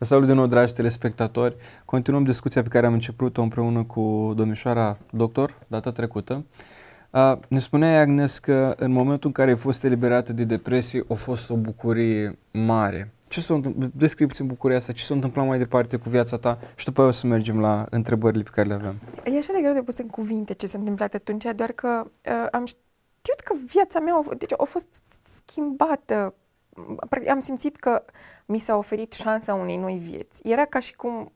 Salut din nou, dragi telespectatori. Continuăm discuția pe care am început-o împreună cu domnișoara doctor data trecută. Uh, ne spunea Agnes că în momentul în care ai fost eliberată de depresie a fost o bucurie mare. Ce s-a întâmplat? Descrie bucuria asta, ce s-a întâmplat mai departe cu viața ta și după aia o să mergem la întrebările pe care le avem. E așa de greu de pus în cuvinte ce s-a întâmplat atunci, doar că uh, am știut că viața mea a, deci a fost schimbată. Am simțit că mi s-a oferit șansa unei noi vieți. Era ca și cum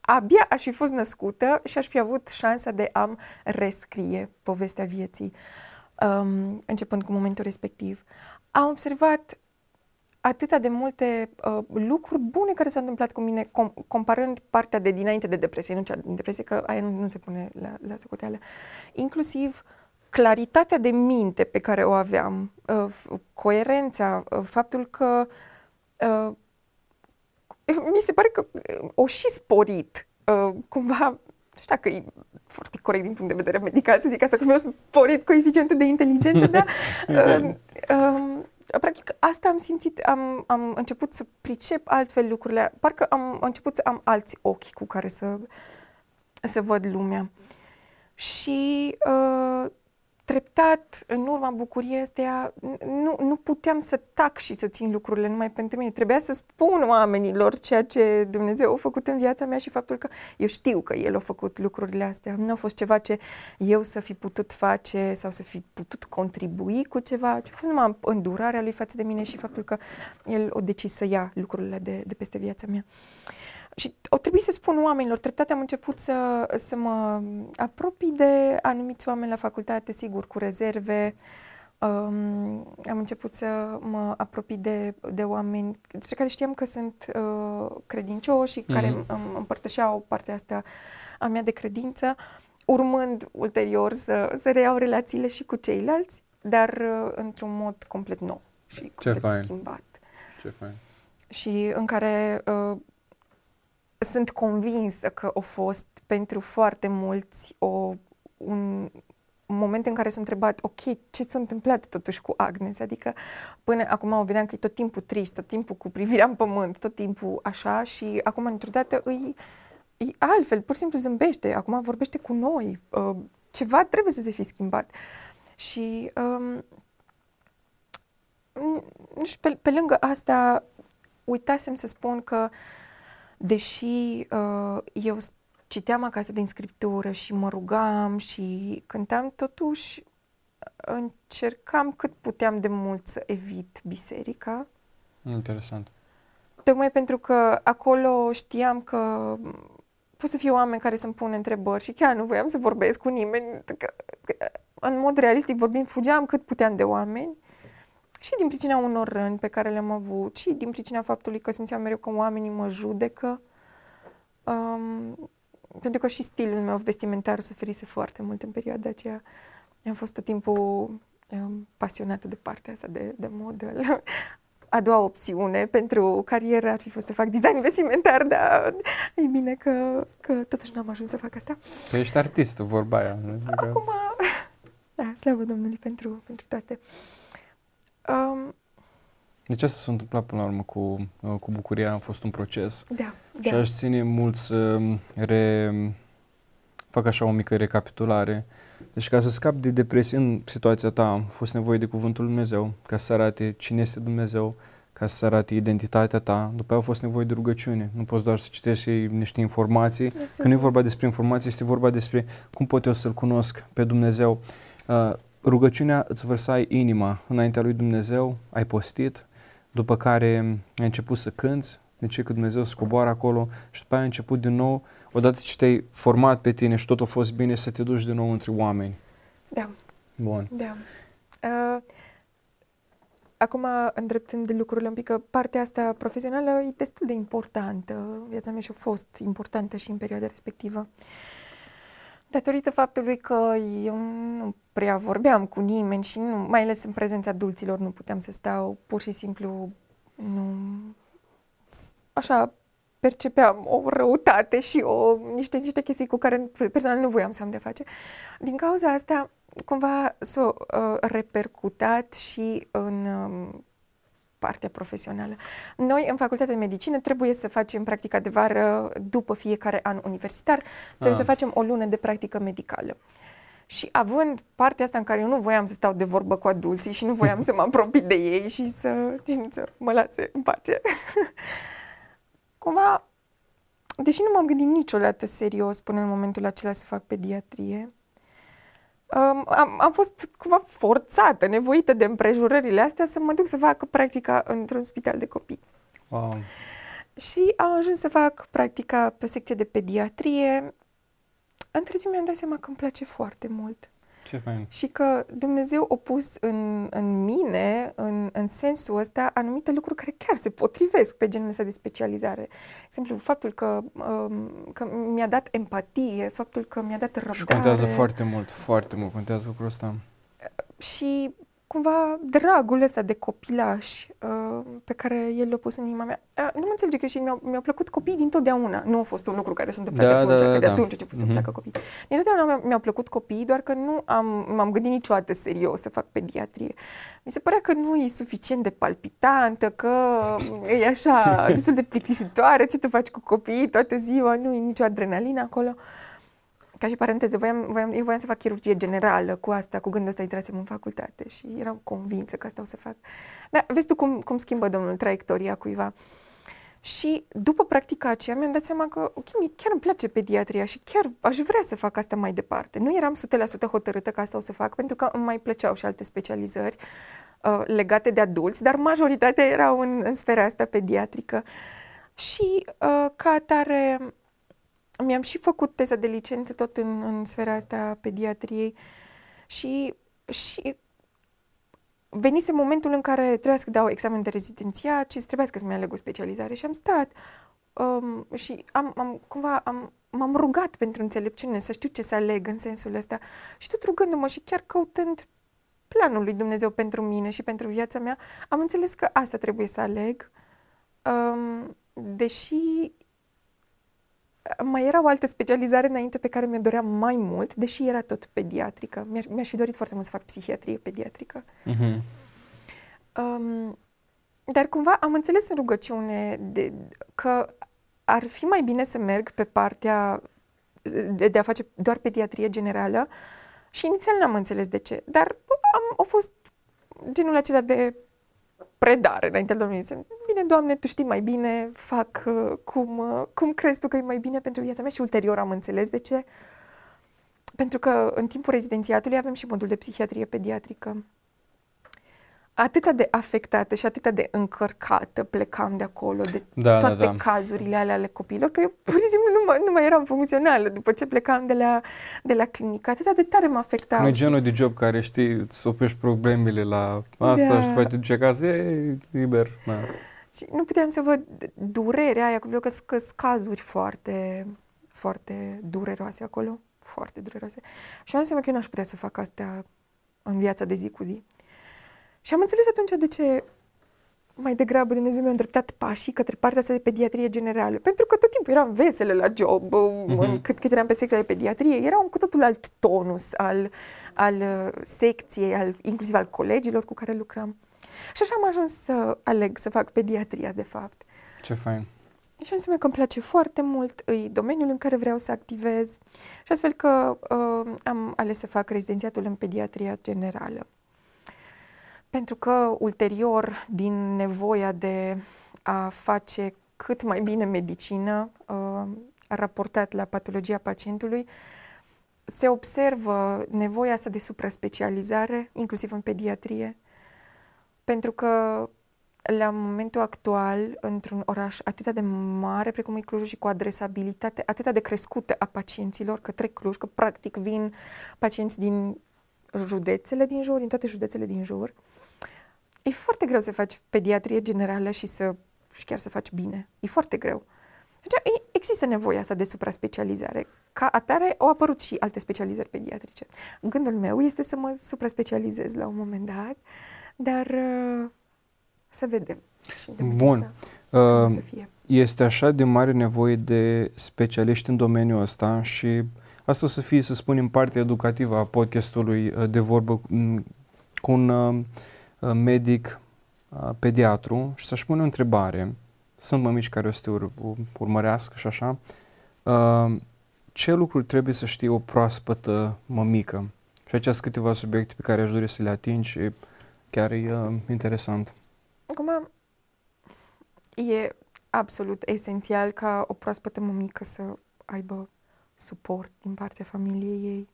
abia aș fi fost născută și aș fi avut șansa de a rescrie povestea vieții, um, începând cu momentul respectiv. Am observat atâta de multe uh, lucruri bune care s-au întâmplat cu mine, com- comparând partea de dinainte de depresie, nu cea din depresie, că aia nu, nu se pune la, la socoteală. Inclusiv claritatea de minte pe care o aveam, uh, coerența, uh, faptul că uh, mi se pare că uh, o și sporit uh, cumva, nu știu dacă e foarte corect din punct de vedere medical să zic asta, că mi-a sporit coeficientul de inteligență, dar uh, uh, practic asta am simțit, am, am început să pricep altfel lucrurile, parcă am început să am alți ochi cu care să, să văd lumea. Și uh, treptat, în urma bucuriei astea, nu, nu puteam să tac și să țin lucrurile numai pentru mine. Trebuia să spun oamenilor ceea ce Dumnezeu a făcut în viața mea și faptul că eu știu că El a făcut lucrurile astea. Nu a fost ceva ce eu să fi putut face sau să fi putut contribui cu ceva, ci a fost numai îndurarea Lui față de mine și faptul că El a decis să ia lucrurile de, de peste viața mea. Și o trebuie să spun oamenilor, treptat am început să, să mă apropii de anumiți oameni la facultate, sigur, cu rezerve. Um, am început să mă apropii de, de oameni despre care știam că sunt uh, credincioși și mm-hmm. care mhm. îmi împărtășeau partea asta a mea de credință, urmând ulterior să, să reiau relațiile și cu ceilalți, dar uh, într-un mod complet nou și complet Ce fain. schimbat. Ce fain. Și în care uh, sunt convinsă că a fost pentru foarte mulți o, un moment în care s-a întrebat, ok, ce s-a întâmplat totuși cu Agnes? Adică până acum o vedeam că e tot timpul trist, tot timpul cu privirea în pământ, tot timpul așa și acum într-o dată îi, îi altfel, pur și simplu zâmbește, acum vorbește cu noi, uh, ceva trebuie să se fi schimbat. Și um, nu știu, pe, pe lângă asta uitasem să spun că uh, deși uh, eu citeam acasă din scriptură și mă rugam și cântam, totuși încercam cât puteam de mult să evit biserica. Interesant. Tocmai pentru că acolo știam că pot să fie oameni care să-mi pun întrebări și chiar nu voiam să vorbesc cu nimeni. În mod realistic vorbind, fugeam cât puteam de oameni și din pricina unor răni pe care le-am avut și din pricina faptului că simțeam mereu că oamenii mă judecă. Um, pentru că și stilul meu vestimentar suferise foarte mult în perioada aceea. Am fost tot timpul um, pasionată de partea asta de, de model. A doua opțiune pentru carieră ar fi fost să fac design vestimentar, dar e bine că, că totuși n-am ajuns să fac asta. Că ești artist, vorba aia. Acum, da, slavă Domnului pentru, pentru toate. Um, deci asta s-a întâmplat până la urmă cu, uh, cu bucuria, a fost un proces. Da, și da. aș ține mult să re, fac așa o mică recapitulare. Deci ca să scap de depresie în situația ta, a fost nevoie de cuvântul Lui Dumnezeu, ca să arate cine este Dumnezeu, ca să arate identitatea ta. După aia a fost nevoie de rugăciune. Nu poți doar să citești niște informații. Exact. Când nu e vorba despre informații, este vorba despre cum pot eu să-L cunosc pe Dumnezeu. Uh, rugăciunea îți vărsai inima înaintea lui Dumnezeu, ai postit, după care ai început să cânți, de ce că Dumnezeu se coboară acolo și după aia ai început din nou, odată ce te-ai format pe tine și tot a fost bine, să te duci din nou între oameni. Da. Bun. Da. Uh, acum, îndreptând lucrurile un pic, că partea asta profesională e destul de importantă. Viața mea și-a fost importantă și în perioada respectivă. Uh, Datorită faptului că eu nu prea vorbeam cu nimeni și nu, mai ales în prezența adulților nu puteam să stau, pur și simplu nu... Așa percepeam o răutate și o, niște, niște chestii cu care personal nu voiam să am de face. Din cauza asta, cumva s-a uh, repercutat și în um, partea profesională. Noi, în facultatea de medicină, trebuie să facem practica de vară după fiecare an universitar, trebuie Ah. să facem o lună de practică medicală. Și având partea asta în care eu nu voiam să stau de vorbă cu adulții și nu voiam să mă apropii de ei și să, și să mă lase în pace, cumva, deși nu m-am gândit niciodată serios până în momentul acela să fac pediatrie, um, am, am fost cumva forțată, nevoită de împrejurările astea să mă duc să fac practica într-un spital de copii. Wow. Și am ajuns să fac practica pe o secție de pediatrie. Între timp mi-am dat seama că îmi place foarte mult Ce fain. și că Dumnezeu a pus în, în mine, în, în sensul ăsta, anumite lucruri care chiar se potrivesc pe genul ăsta de specializare. De exemplu, faptul că, um, că mi-a dat empatie, faptul că mi-a dat răbdare. Și contează foarte mult, foarte mult contează lucrul ăsta. și cumva dragul ăsta de copilaș uh, pe care el l-a pus în inima mea. Uh, nu mă înțelege greșit, mi-au, mi-au plăcut copiii dintotdeauna. Nu a fost un lucru care s-a întâmplat Da, atunci, da, da, că de da. atunci a început să-mi Mhm. placă copiii. Dintotdeauna mi-au, mi-au plăcut copiii, doar că nu am, m-am gândit niciodată serios să fac pediatrie. Mi se părea că nu e suficient de palpitantă, că e așa destul de plictisitoare, ce tu faci cu copiii toată ziua, nu e nicio adrenalină acolo. Ca și paranteză, voiam, voiam, eu voiam să fac chirurgie generală cu asta, cu gândul ăsta intrasem în facultate și eram convinsă că asta o să fac. Dar vezi tu cum, cum schimbă domnul traiectoria cuiva. Și după practica aceea mi-am dat seama că, ok, mie chiar îmi place pediatria și chiar aș vrea să fac asta mai departe. Nu eram 100% hotărâtă că asta o să fac, pentru că îmi mai plăceau și alte specializări uh, legate de adulți, dar majoritatea erau în, în sfera asta pediatrică. Și uh, ca atare mi-am și făcut teza de licență tot în, în sfera asta a pediatriei și, și venise momentul în care trebuia să dau examen de rezidențiat și trebuia să-mi aleg o specializare și am stat um, și am, am, cumva am, m-am rugat pentru înțelepciune să știu ce să aleg în sensul ăsta și tot rugându-mă și chiar căutând planul lui Dumnezeu pentru mine și pentru viața mea, am înțeles că asta trebuie să aleg, um, deși mai era o altă specializare înainte pe care mi-o doream mai mult, deși era tot pediatrică. Mi-aș, mi-aș fi dorit foarte mult să fac psihiatrie pediatrică. Mhm. Um, dar cumva am înțeles în rugăciune de, că ar fi mai bine să merg pe partea de, de a face doar pediatrie generală și inițial n-am înțeles de ce, dar am, a fost genul acela de predare înaintea Domnului. Să, Bine, Doamne, Tu știi mai bine, fac uh, cum, uh, cum crezi Tu că e mai bine pentru viața mea și ulterior am înțeles de ce. Pentru că în timpul rezidențiatului avem și modul de psihiatrie pediatrică. Atâta de afectată și atâta de încărcată plecam de acolo, de Da, toate da, da. cazurile alea ale copiilor, că eu pur și simplu nu mai, nu mai eram funcțională după ce plecam de la, de la clinică. Atâta de tare mă afectau. Nu e și- genul de job care știi, îți oprești problemele la asta Da. și după aceea te duci acasă, e liber. Da. Și nu puteam să văd durerea aia, pentru că sunt cazuri foarte, foarte dureroase acolo, foarte dureroase. Și am zis seama că eu n-aș putea să fac astea în viața de zi cu zi. Și am înțeles atunci de ce mai degrabă Dumnezeu mi-a îndreptat pașii către partea asta de pediatrie generală. Pentru că tot timpul eram veselă la job, mm-hmm. în, cât, cât eram pe secția de pediatrie, era un cu totul alt tonus al, al uh, secției, al, inclusiv al colegilor cu care lucram. Și așa am ajuns să aleg să fac pediatria, de fapt. Ce fain. Și am seama că îmi place foarte mult, e domeniul în care vreau să activez și astfel că uh, am ales să fac rezidențiatul în pediatria generală. Pentru că ulterior, din nevoia de a face cât mai bine medicină, uh, raportat la patologia pacientului, se observă nevoia asta de supraspecializare, inclusiv în pediatrie, pentru că la momentul actual, într-un oraș atât de mare precum e Clujul și cu adresabilitate atât de crescută a pacienților către Cluj, că practic vin pacienți din județele din jur, din toate județele din jur, e foarte greu să faci pediatrie generală și să și chiar să faci bine. E foarte greu. Deci există nevoia asta de supraspecializare. Ca atare au apărut și alte specializări pediatrice. Gândul meu este să mă supraspecializez la un moment dat, dar uh, să vedem. Și de Bun. Asta, cum Uh, să fie. este așa de mare nevoie de specialiști în domeniul ăsta și asta o să fie, să spunem, partea educativă a podcastului uh, de vorbă m, cu un uh, uh, medic uh, pediatru și să-și pune o întrebare. Sunt mămici care o să te ur- urmărească și așa. Uh, ce lucruri trebuie să știe o proaspătă mămică? Și aici sunt câteva subiecte pe care aș dori să le ating și chiar e uh, interesant. Acum, e absolut esențial ca o proaspătă mămică să aibă suport din partea familiei ei,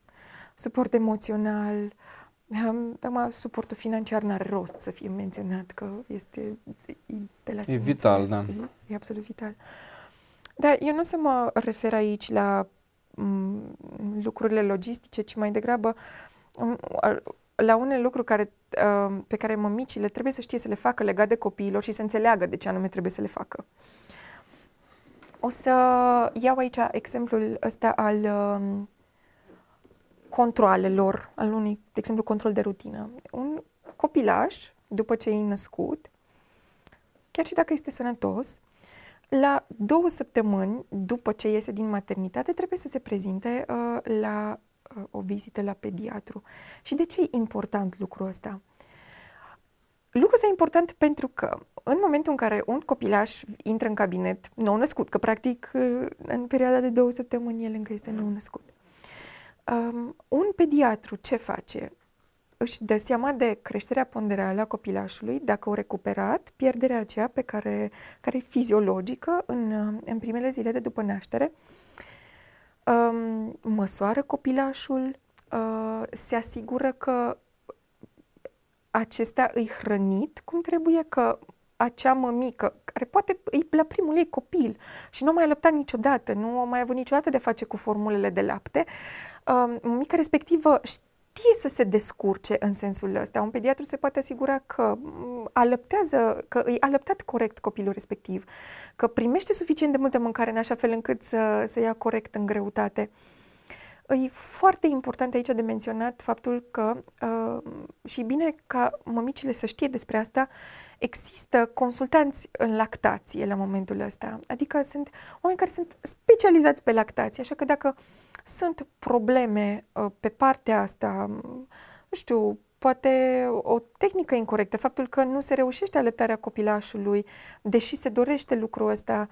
suport emoțional, Acum, suportul financiar n-are rost să fie menționat, că este de la E vital, da. E, e absolut vital. Dar eu nu o să mă refer aici la m, lucrurile logistice, ci mai degrabă m, la unele lucruri care, uh, pe care mămicile trebuie să știe să le facă legat de copiilor și să înțeleagă de ce anume trebuie să le facă. O să iau aici exemplul ăsta al uh, controalelor, al unui, de exemplu, control de rutină. Un copilaș, după ce e născut, chiar și dacă este sănătos, la două săptămâni după ce iese din maternitate trebuie să se prezinte uh, la uh, o vizită la pediatru. Și de ce e important lucrul ăsta? Lucrul ăsta e important pentru că în momentul în care un copilaș intră în cabinet nou născut, că practic uh, în perioada de două săptămâni el încă este nou născut, Um, un pediatru ce face? Își dă seama de creșterea ponderală a copilașului, dacă o recuperat, pierderea aceea pe care, care e fiziologică în, în primele zile de după naștere, um, măsoară copilașul, uh, se asigură că acesta îi hrănit cum trebuie, că acea mămică, care poate e la primul ei copil și nu mai a lăptat niciodată, nu a mai avut niciodată de face cu formulele de lapte, um, mica respectivă știe să se descurce în sensul ăsta. Un pediatru se poate asigura că mm, alăptează, că îi alăptat corect copilul respectiv, că primește suficient de multă mâncare în așa fel încât să, să ia corect în greutate. E foarte important aici de menționat faptul că, uh, și bine ca mămicile să știe despre asta, există consultanți în lactație la momentul ăsta. Adică sunt oameni care sunt specializați pe lactație, așa că dacă sunt probleme uh, pe partea asta, nu știu, poate o tehnică incorrectă, faptul că nu se reușește alăptarea copilașului, deși se dorește lucrul ăsta,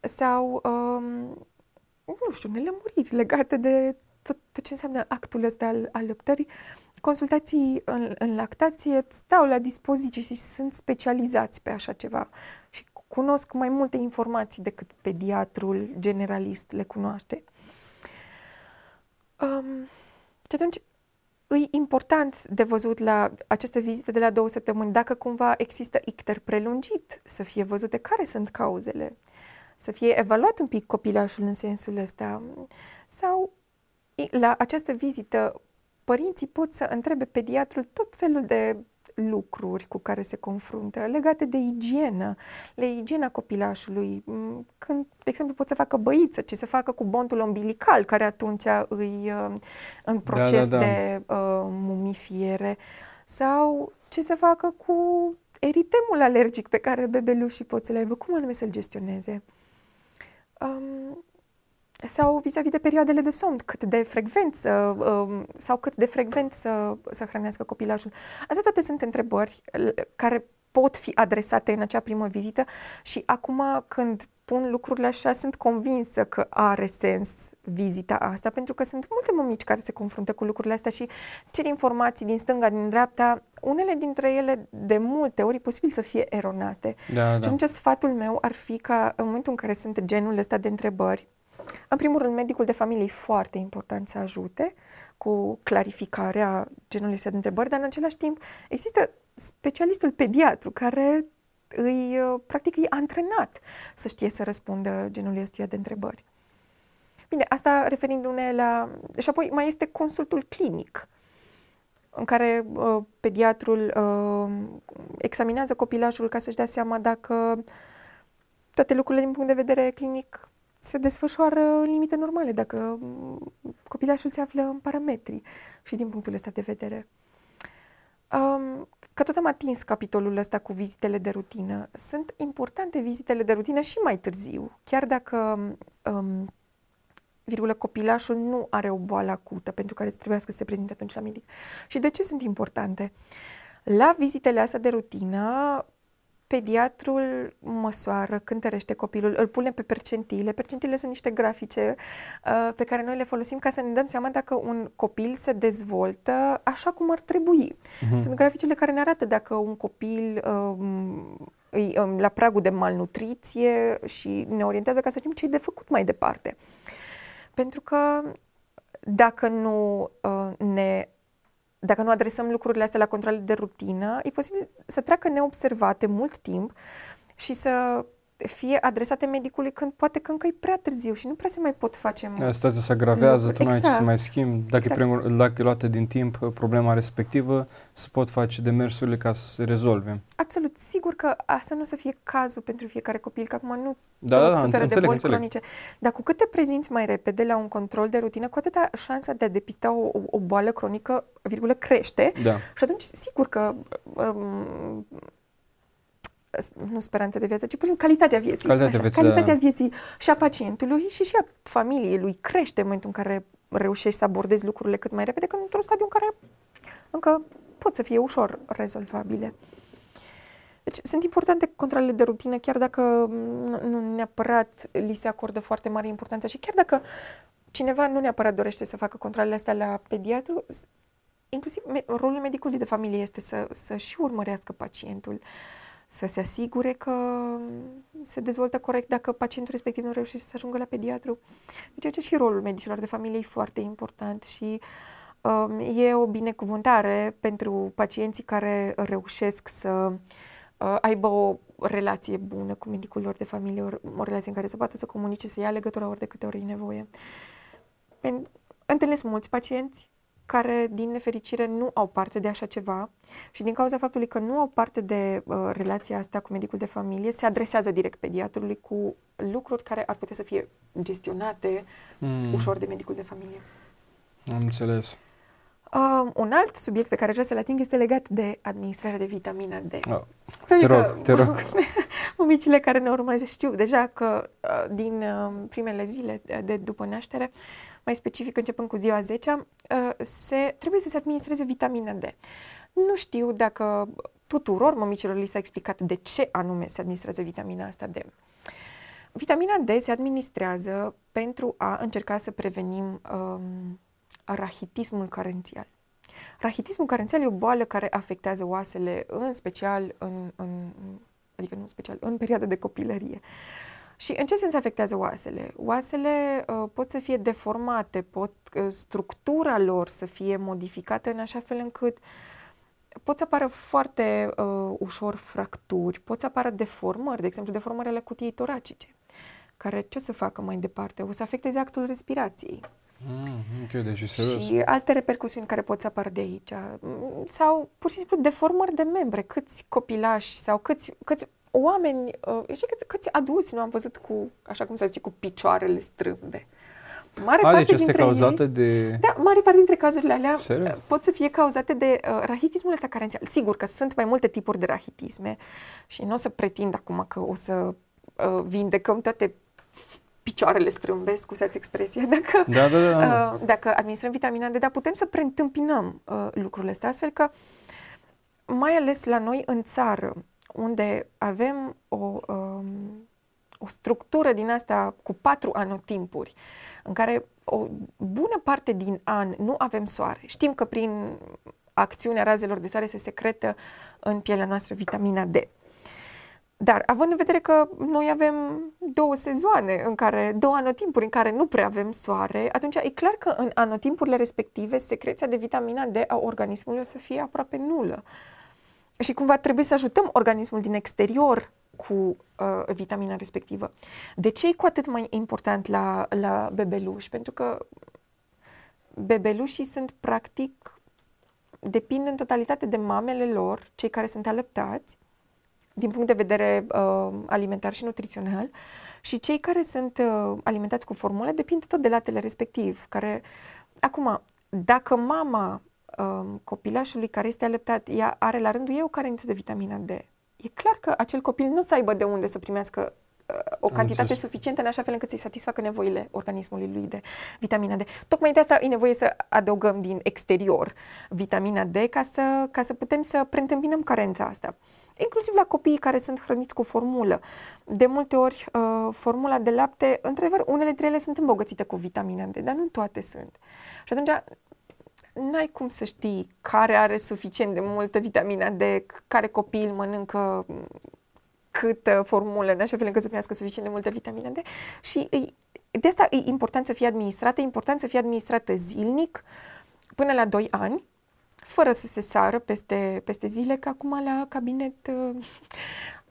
sau, um, nu știu, nelămuriri legate de tot, tot ce înseamnă actul ăsta al alăptării, consultații în, în lactație stau la dispoziție și sunt specializați pe așa ceva și cunosc mai multe informații decât pediatrul generalist le cunoaște. Um, și atunci e important de văzut la aceste vizite de la două săptămâni dacă cumva există icter prelungit, să fie văzute care sunt cauzele, să fie evaluat un pic copilașul în sensul ăsta sau la această vizită părinții pot să întrebe pediatrul tot felul de lucruri cu care se confruntă, legate de igienă, de igiena copilașului. Mm, când, de exemplu, pot să facă băiță, ce să facă cu bondul umbilical, care atunci îi uh, în proces da, da, da. de uh, mumifiere, sau ce să facă cu eritemul alergic pe care bebelușii pot să le aibă, cum anume să-l gestioneze. Um, sau vis-a-vis de perioadele de somn, cât de frecvent să, um, sau cât de frecvent să, să hrănească copilajul. Astea toate sunt întrebări care pot fi adresate în acea primă vizită și acum când pun lucrurile așa, sunt convinsă că are sens vizita asta, pentru că sunt multe mămici care se confruntă cu lucrurile astea și cer informații din stânga, din dreapta, unele dintre ele de multe ori e posibil să fie eronate. Da, da. Și atunci sfatul meu ar fi ca în momentul în care sunt genul ăsta de întrebări, în primul rând, medicul de familie e foarte important să ajute cu clarificarea genului ăsta de întrebări, dar în același timp există specialistul pediatru care îi, uh, practic, îi antrenat să știe să răspundă genului ăstuia de întrebări. Bine, asta referindu-ne la... Și apoi mai este consultul clinic, în care uh, pediatrul uh, examinează copilajul ca să-și dea seama dacă toate lucrurile din punct de vedere clinic se desfășoară în limite normale, dacă copilașul se află în parametri și din punctul ăsta de vedere. Um, că tot am atins capitolul ăsta cu vizitele de rutină. Sunt importante vizitele de rutină și mai târziu, chiar dacă um, virgulă, copilașul nu are o boală acută pentru care trebuie să se prezinte atunci la medic. Și de ce sunt importante? La vizitele astea de rutină, pediatrul măsoară, cântărește copilul, îl pune pe percentile. Percentile sunt niște grafice uh, pe care noi le folosim ca să ne dăm seama dacă un copil se dezvoltă așa cum ar trebui. Uh-huh. Sunt graficele care ne arată dacă un copil uh, e um, la pragul de malnutriție și ne orientează ca să știm ce e de făcut mai departe. Pentru că dacă nu uh, ne dacă nu adresăm lucrurile astea la controle de rutină, e posibil să treacă neobservate mult timp și să fie adresate medicului când poate că încă e prea târziu și nu prea se mai pot face mult. Situația se agravează, lucruri. tu nu exact. ai ce să mai schimbi. Dacă, exact. e, dacă e luată din timp problema respectivă, se pot face demersurile ca să se rezolve. Absolut. Sigur că asta nu o să fie cazul pentru fiecare copil, că acum nu da, toți da, suferă înțeleg, de boli înțeleg. cronice. Dar cu cât te prezinți mai repede la un control de rutină, cu atâta șansa de a depista o, o boală cronică, virgulă, crește. Da. Și atunci, sigur că um, nu speranța de viață, ci pur calitatea vieții. Calitatea, așa, vieții, calitatea da. vieții și a pacientului și și a familiei lui crește în momentul în care reușești să abordezi lucrurile cât mai repede, când într-un stadiu în care încă pot să fie ușor rezolvabile. Deci sunt importante controlele de rutină, chiar dacă nu neapărat li se acordă foarte mare importanță și chiar dacă cineva nu neapărat dorește să facă controlele astea la pediatru, inclusiv rolul medicului de familie este să, să și urmărească pacientul. Uh, să se asigure că se dezvoltă corect dacă pacientul respectiv nu reușește să ajungă la pediatru. Deci aici și rolul medicilor de familie e foarte important și um, e o binecuvântare pentru pacienții care reușesc să uh, aibă o relație bună cu medicul lor de familie, o, o relație în care să poată să comunice, să ia legătura ori de câte ori e nevoie. Întâlnesc mulți pacienți care, din nefericire, nu au parte de așa ceva și din cauza faptului că nu au parte de uh, relația asta cu medicul de familie, se adresează direct pediatrului cu lucruri care ar putea să fie gestionate mm. ușor de medicul de familie. Am înțeles. Uh, un alt subiect pe care vreau să-l ating este legat de administrarea de vitamina D. Oh. Te rog, te rog. Micile care ne urmăresc știu deja că uh, din uh, primele zile de, de după naștere uh, mai specific începând cu ziua 10, uh, se, trebuie să se administreze vitamina D. Nu știu dacă tuturor mămicilor li s-a explicat de ce anume se administrează vitamina asta D. Vitamina D se administrează pentru a încerca să prevenim um, rahitismul carențial. Rahitismul carențial e o boală care afectează oasele, în special în, în adică nu în special, în perioada de copilărie. Uh, și în ce sens afectează oasele? Oasele uh, pot să fie deformate, pot uh, structura lor să fie modificată în așa fel încât pot să apară foarte uh, ușor fracturi, pot să apară deformări, de exemplu deformări ale cutiei toracice, care ce o să facă mai departe? O să afecteze actul respirației. Mm, ok, deci serios. Și alte repercusiuni care pot să apară de aici. Sau pur și simplu deformări de membre. Câți copilași sau câți, câți oameni, uh, știi câți, câți adulți nu am văzut cu, așa cum se zice, cu picioarele strâmbe. Mare A, parte deci este cauzată ei, de... Da, mare parte dintre cazurile alea Serios? Uh, pot să fie cauzate de uh, rahitismul ăsta carențial. Sigur că sunt mai multe tipuri de rahitisme și nu o să pretind acum că o să uh, vindecăm toate picioarele strâmbe, scuzați expresia, dacă, da, da, da. da. Uh, dacă administrăm vitamina D, dar putem să preîntâmpinăm uh, lucrurile astea, astfel că mai ales la noi în țară, unde avem o, um, o structură din asta cu patru anotimpuri, în care o bună parte din an nu avem soare. Știm că prin acțiunea razelor de soare se secretă în pielea noastră vitamina D. Dar având în vedere că noi avem două sezoane în care, două anotimpuri în care nu prea avem soare, atunci e clar că în anotimpurile respective secreția de vitamina D a organismului o să fie aproape nulă. Și cumva trebuie să ajutăm organismul din exterior cu uh, vitamina respectivă. De ce e cu atât mai important la, la bebeluși? Pentru că bebelușii sunt practic, depind în totalitate de mamele lor, cei care sunt alăptați, din punct de vedere uh, alimentar și nutrițional, și cei care sunt uh, alimentați cu formule depind tot de latele respectiv, care, acum, dacă mama um, copilașului care este alăptat, ea are la rândul ei o carență de vitamina D. E clar că acel copil nu să aibă de unde să primească o cantitate înțeles. suficientă în așa fel încât să-i satisfacă nevoile organismului lui de vitamina D. Tocmai de asta e nevoie să adăugăm din exterior vitamina D ca să, ca să putem să preîntâmpinăm carența asta. Inclusiv la copiii care sunt hrăniți cu formulă. De multe ori, uh, formula de lapte, într-adevăr, unele dintre ele sunt îmbogățite cu vitamina D, dar nu toate sunt. Și atunci, n-ai cum să știi care are suficient de multă vitamina D, care copil mănâncă câtă formulă, în așa fel încât să primească suficient de multă vitamina D. Și îi, de asta e important să fie administrată, e important să fie administrată zilnic până la 2 ani, fără să se sară peste, peste zile, că acum la cabinet uh,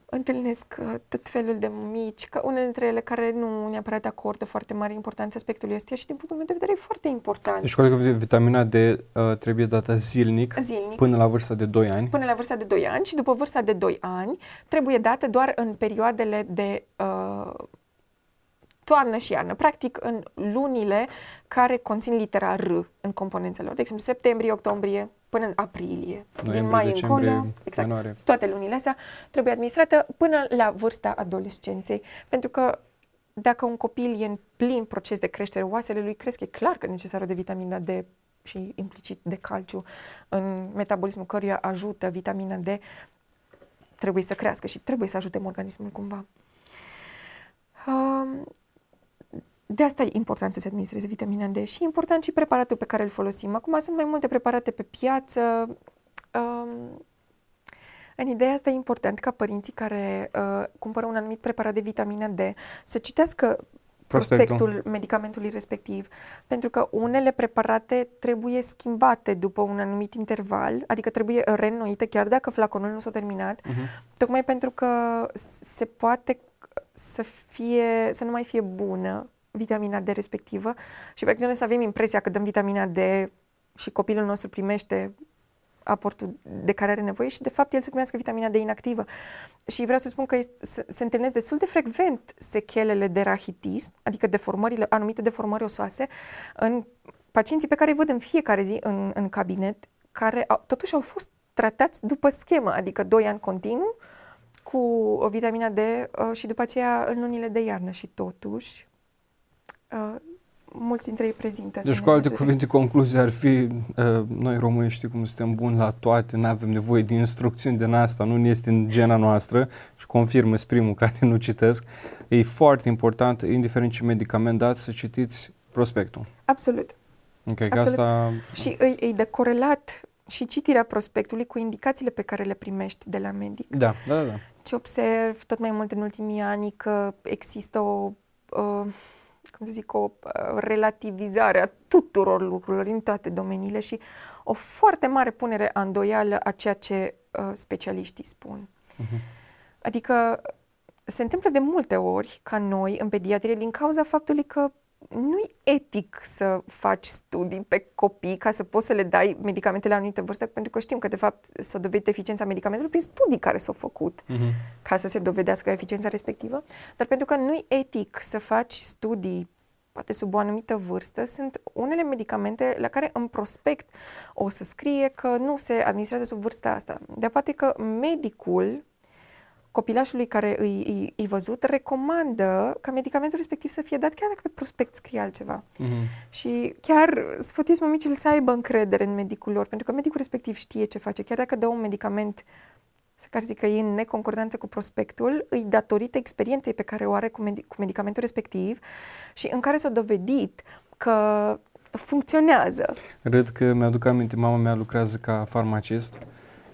întâlnesc uh, tot felul de mici, că unele dintre ele care nu neapărat acordă foarte mare importanță aspectului ăsta și din punctul meu de vedere e foarte important. Deci, cred că vitamina D uh, trebuie dată zilnic, Zilnic. până la vârsta de 2 ani. până la vârsta de 2 ani și după vârsta de 2 ani trebuie dată doar în perioadele de uh, toamnă și iarnă, practic în lunile care conțin litera R în componențele lor, de exemplu septembrie, octombrie, până în aprilie. Din Noiembrie, mai decembrie, încolo, exact, ianuarie. toate lunile astea trebuie administrată până la vârsta adolescenței, pentru că dacă un copil e în plin proces de creștere, oasele lui cresc, e clar că e necesară de vitamina D și implicit de calciu în metabolismul căruia ajută vitamina D, trebuie să crească și trebuie să ajutăm organismul cumva. Um, de asta e important să se administreze vitamina D și e important și preparatul pe care îl folosim. Acum sunt mai multe preparate pe piață. Um, în ideea asta e important ca părinții care uh, cumpără un anumit preparat de vitamina D să citească Prospectul. prospectul medicamentului respectiv, pentru că unele preparate trebuie schimbate după un anumit interval, adică trebuie reînnoite chiar dacă flaconul nu s-a terminat, Mhm. tocmai pentru că se poate să fie, să nu mai fie bună vitamina D respectivă și practic noi să avem impresia că dăm vitamina D și copilul nostru primește aportul de care are nevoie și de fapt el să primească vitamina D inactivă. Și vreau să spun că este, se, se întâlnesc destul de frecvent sechelele de rahitism, adică deformările, anumite deformări osoase în pacienții pe care îi văd în fiecare zi în, în cabinet, care au, totuși au fost tratați după schemă, adică 2 ani continuu cu o vitamina D uh, și după aceea în lunile de iarnă și totuși uh, mulți dintre ei prezintă Deci, cu alte cuvinte, concluzia ar fi, uh, noi români știi cum suntem buni la toate, nu avem nevoie de instrucțiuni din asta, nu ne este în gena noastră și confirmă primul care nu citesc. E foarte important, indiferent ce medicament dați, să citiți prospectul. Absolut. Ok, că Absolut. asta... Și îi, îi de corelat și citirea prospectului cu indicațiile pe care le primești de la medic. Da, da, da. Ce observ tot mai mult în ultimii ani că există o, uh, cum să zic, o uh, relativizare a tuturor lucrurilor în toate domeniile și o foarte mare punere a îndoială a ceea ce uh, specialiștii spun. Mhm. Adică se întâmplă de multe ori ca noi în pediatrie din cauza faptului că nu e etic să faci studii pe copii ca să poți să le dai medicamentele la anumită vârstă, pentru că știm că de fapt s-a dovedit eficiența medicamentelor prin studii care s-au făcut Mhm. ca să se dovedească eficiența respectivă, dar pentru că nu e etic să faci studii poate sub o anumită vârstă, sunt unele medicamente la care în prospect o să scrie că nu se administrează sub vârsta asta. Dar poate că medicul copilașului care îi, îi, îi văzut recomandă ca medicamentul respectiv să fie dat chiar dacă pe prospect scrie altceva. Mhm. Și chiar sfătuiesc mămicile să aibă încredere în medicul lor, pentru că medicul respectiv știe ce face. Chiar dacă dă un medicament să care zic că e în neconcordanță cu prospectul, îi datorită experienței pe care o are cu, medi- cu medicamentul respectiv și în care s-a dovedit că funcționează. Râd că mi-aduc aminte, mama mea lucrează ca farmacist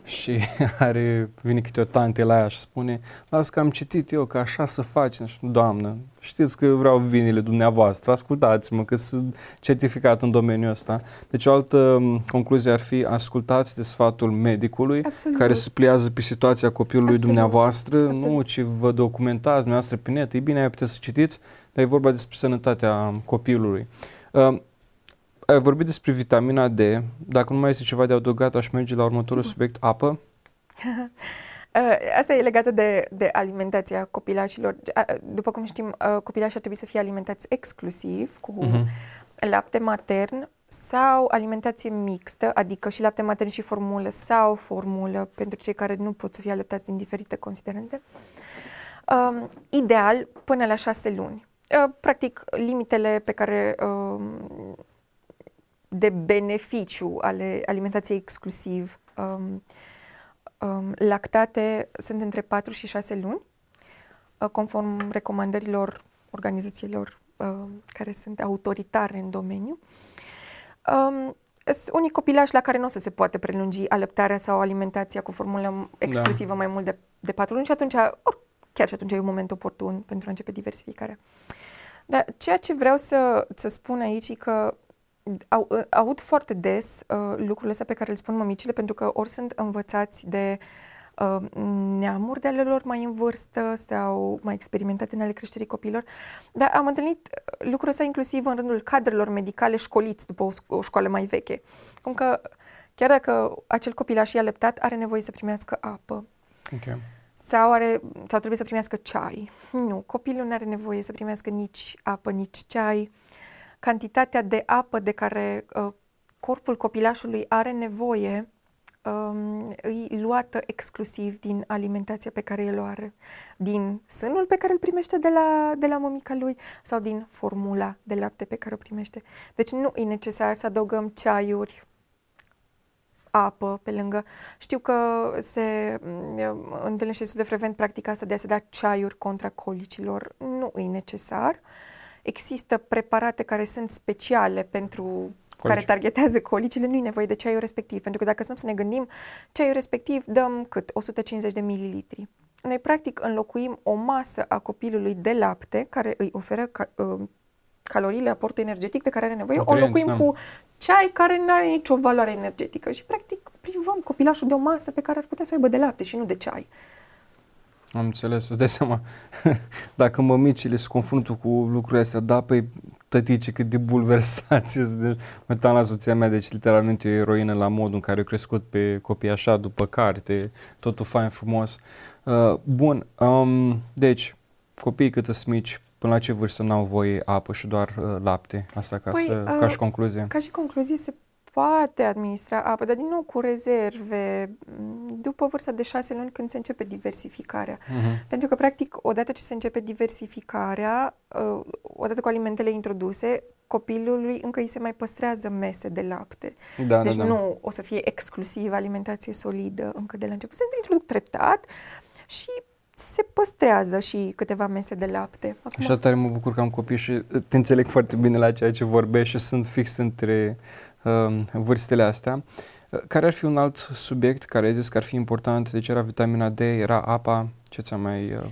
și are, vine câte o tante la ea și spune Las că am citit eu că așa să faci. Și, Doamnă, știți că vreau vinile dumneavoastră, ascultați-mă că sunt certificat în domeniul ăsta. Deci o altă m, concluzie ar fi ascultați de sfatul medicului Absolut. care se pliază pe situația copilului Absolut. dumneavoastră, nu Absolut. ce vă documentați dumneavoastră pe net. E bine, aia puteți să citiți, dar e vorba despre sănătatea copilului. Uh, ai vorbit despre vitamina D. Dacă nu mai este ceva de adăugat, aș merge la următorul Sigur. subiect, apă. Uh, Asta e legată de, de alimentația copilașilor. Uh, După cum știm, uh, copilașii ar trebui să fie alimentați exclusiv cu Mhm. lapte matern sau alimentație mixtă, adică și lapte matern și formulă sau formulă pentru cei care nu pot să fie alăptați din diferite considerente. Um, ideal până la șase luni. Uh, practic, limitele pe care um, de beneficiu ale alimentației exclusiv um, um, lactate sunt între 4 și 6 luni, uh, conform recomandărilor organizațiilor uh, care sunt autoritare în domeniu. Um, sunt unii copilași la care nu o să se poate prelungi alăptarea sau alimentația cu formulă exclusivă da. mai mult de, de 4 luni și atunci, or, chiar și atunci e un moment oportun pentru a începe diversificarea. Dar ceea ce vreau să, să spun aici e că au, aud foarte des uh, lucrurile astea pe care le spun mămicile pentru că ori sunt învățați de uh, neamuri de ale lor mai în vârstă sau mai experimentate în ale creșterii copilor, dar am întâlnit lucrul ăsta inclusiv în rândul cadrelor medicale școliți după o, o școală mai veche. Cum că chiar dacă acel copilaș e alăptat, are nevoie să primească apă. Okay. Sau, are, sau trebuie să primească ceai. Nu, copilul nu are nevoie să primească nici apă, nici ceai cantitatea de apă de care uh, corpul copilașului are nevoie um, e luată exclusiv din alimentația pe care el o are, din sânul pe care îl primește de la, de la mămica lui sau din formula de lapte pe care o primește. Deci nu e necesar să adăugăm ceaiuri, apă pe lângă. Știu că se mm, întâlnește destul de frecvent practica asta de a se da ceaiuri contra colicilor. Nu e necesar. Uh, Există preparate care sunt speciale pentru Colici. care targetează colicile, nu e nevoie de ceaiul respectiv, pentru că dacă stăm să ne gândim, ceaiul respectiv dăm cât? 150 de mililitri. Noi practic înlocuim o masă a copilului de lapte care îi oferă ca, uh, caloriile, aportul energetic de care are nevoie, o înlocuim da. cu ceai care nu are nicio valoare energetică și practic privăm copilașul de o masă pe care ar putea să o aibă de lapte și nu de ceai. Am înțeles, îți dai seama, dacă mămicile se confruntă cu lucrurile astea, da, păi tătice cât de bulversați de uitam la soția mea, deci literalmente e o eroină la modul în care a crescut pe copii așa, după carte, totul fain frumos. Uh, bun, um, deci, copiii cât sunt mici, până la ce vârstă n-au voie apă și doar uh, lapte? Asta ca, păi, să, uh, ca și concluzie. Ca și concluzie se poate administra apă, dar din nou cu rezerve, după vârsta de șase luni când se începe diversificarea. Uh-huh. Pentru că, practic, odată ce se începe diversificarea, uh, odată cu alimentele introduse, copilului încă îi se mai păstrează mese de lapte. Da, deci da, da. nu o să fie exclusiv alimentație solidă încă de la început. Se introduc treptat și se păstrează și câteva mese de lapte. Acum... Așa tare mă bucur că am copii și te înțeleg foarte bine la ceea ce vorbești și sunt fix între Um, vârstele astea. Uh, care ar fi un alt subiect care ai zis că ar fi important? Deci era vitamina D, era apa, ce ți-a mai... Uh...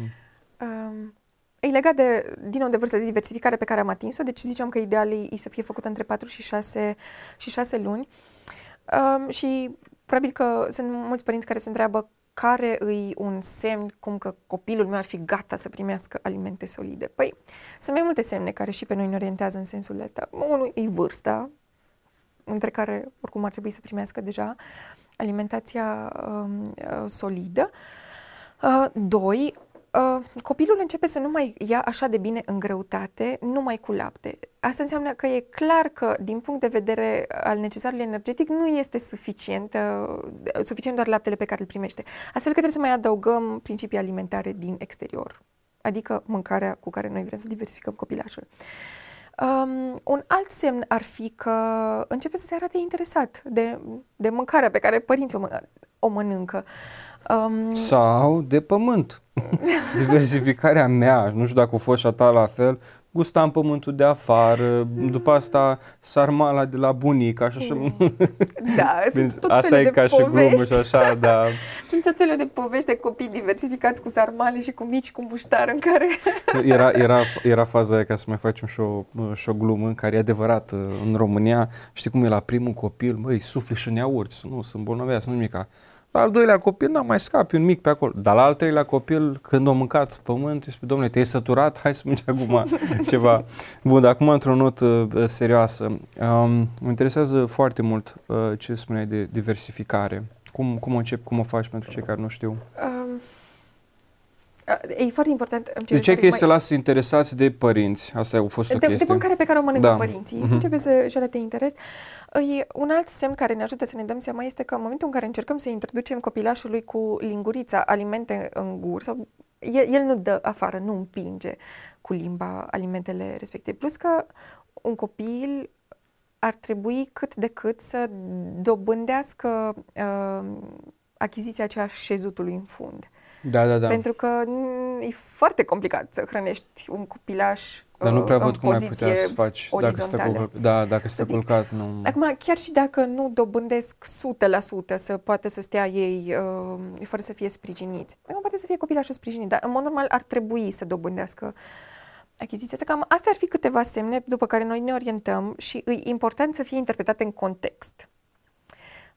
Um, e legat de, din nou, de vârsta de diversificare pe care am atins-o, deci ziceam că ideal e, e să fie făcută între 4 și 6, și 6 luni. Um, și probabil că sunt mulți părinți care se întreabă care îi un semn cum că copilul meu ar fi gata să primească alimente solide. Păi, sunt mai multe semne care și pe noi ne orientează în sensul ăsta. Unul e vârsta, între care oricum ar trebui să primească deja alimentația um, uh, solidă. Uh, doi, uh, copilul începe să nu mai ia așa de bine în greutate, numai cu lapte. Asta înseamnă că e clar că, din punct de vedere al necesarului energetic, nu este suficient, uh, suficient doar laptele pe care îl primește. Astfel că trebuie să mai adăugăm principii alimentare din exterior, adică mâncarea cu care noi vrem să diversificăm copilașul. Uh, Um, un alt semn ar fi că începe să se arate interesat de, de mâncarea pe care părinții o, mă, o mănâncă. Um, Sau de pământ. Diversificarea mea, nu știu dacă a fost și a ta la fel, gustam pământul de afară, după asta sarmala de la bunic, așa și mm. Da, sunt tot Asta e de ca povești. și glumă și așa, da. sunt tot felul de povești de copii diversificați cu sarmale și cu mici cu muștar în care... era, era, era faza aia ca să mai facem și o, și o glumă, în care e adevărat, în România, știi cum e la primul copil, măi, sufli și neaurți, nu, sunt bolnaveați, nu nimica. La al doilea copil, n-am mai scapi un mic pe acolo. Dar la al treilea copil, când a mâncat pământ, îi spune, domnule, te-ai săturat? Hai să mânci acum ceva. Bun, dar acum într-o notă uh, serioasă. Um, mă interesează foarte mult uh, ce spuneai de diversificare. Cum, cum o încep, cum o faci pentru cei care nu știu? Um, E foarte important. De ce că ei mai... se lasă interesați de părinți? Asta a fost o de, chestie. De mâncare pe care o mănâncă da. părinții. Uh-huh. Începe să-și arate interes. E, un alt semn care ne ajută să ne dăm seama este că în momentul în care încercăm să introducem copilașului cu lingurița alimente în gur sau el, el nu dă afară, nu împinge cu limba alimentele respective. Plus că un copil ar trebui cât de cât să dobândească uh, achiziția aceea șezutului în fund. Da, da, da. Pentru că mm, e foarte complicat să hrănești un copilaș Dar nu prea uh, văd în cum ai poziție putea să faci dacă stă orizontală. culcat. Da, dacă stă Să zic, culcat, nu... Acum, chiar și dacă nu dobândesc 100% să poate să stea ei uh, fără să fie sprijiniți, nu poate să fie copilașul sprijinit, dar în mod normal ar trebui să dobândească achiziția asta. Cam astea ar fi câteva semne după care noi ne orientăm și e important să fie interpretate în context.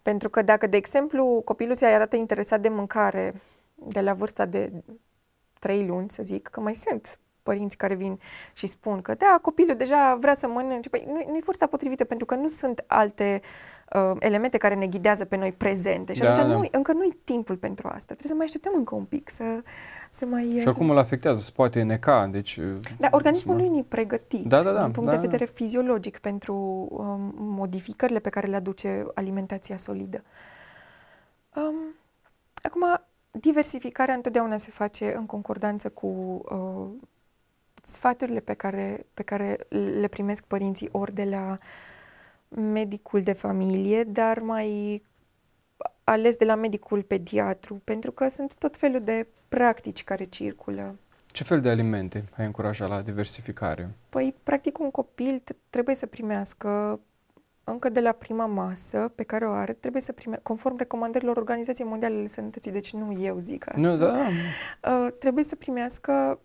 Pentru că dacă, de exemplu, copilul se arată interesat de mâncare de la vârsta de 3 luni, să zic, că mai sunt părinți care vin și spun că da, copilul deja vrea să mănânce, păi nu, nu e vârsta potrivită pentru că nu sunt alte uh, elemente care ne ghidează pe noi prezente și Da, atunci da. nu, încă nu e timpul pentru asta. Trebuie să mai așteptăm încă un pic, să, să mai... Și să oricum îl afectează, se poate neca, deci... dar organismul da. lui nu e pregătit Da, da, da, din punct da, de da. vedere fiziologic pentru um, modificările pe care le aduce alimentația solidă. Um, acum, diversificarea întotdeauna se face în concordanță cu uh, sfaturile pe care, pe care le primesc părinții ori de la medicul de familie, dar mai ales de la medicul pediatru, pentru că sunt tot felul de practici care circulă. Ce fel de alimente ai încurajat la diversificare? Păi, practic, un copil t- trebuie să primească încă de la prima masă pe care o are, trebuie să prime, conform recomandărilor Organizației Mondiale ale Sănătății, deci nu eu zic asta, Nu, da, uh, trebuie să primească